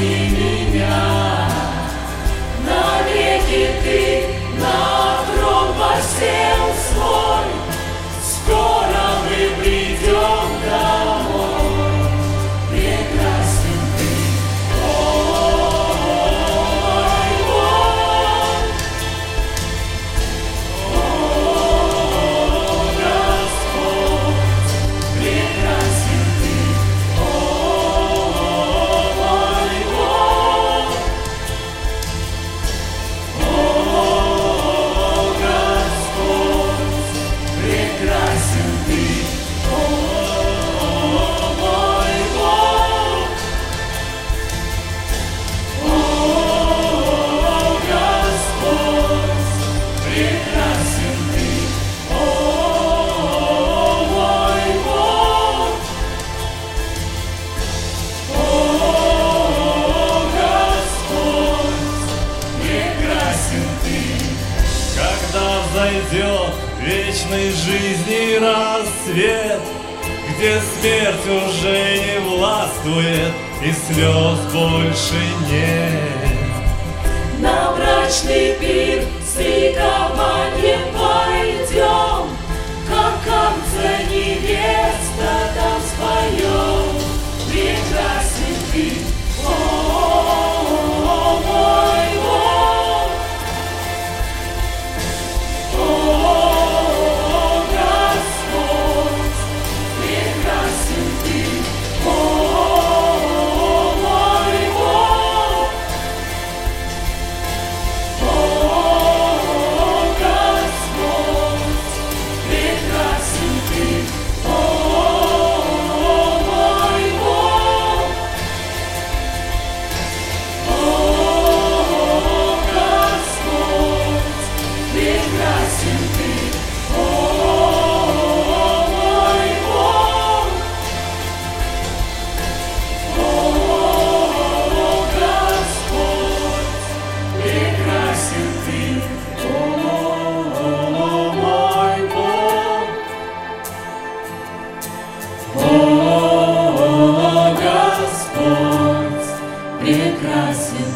see me. взойдет вечной жизни рассвет, Где смерть уже не властвует и слез больше нет. На брачный пир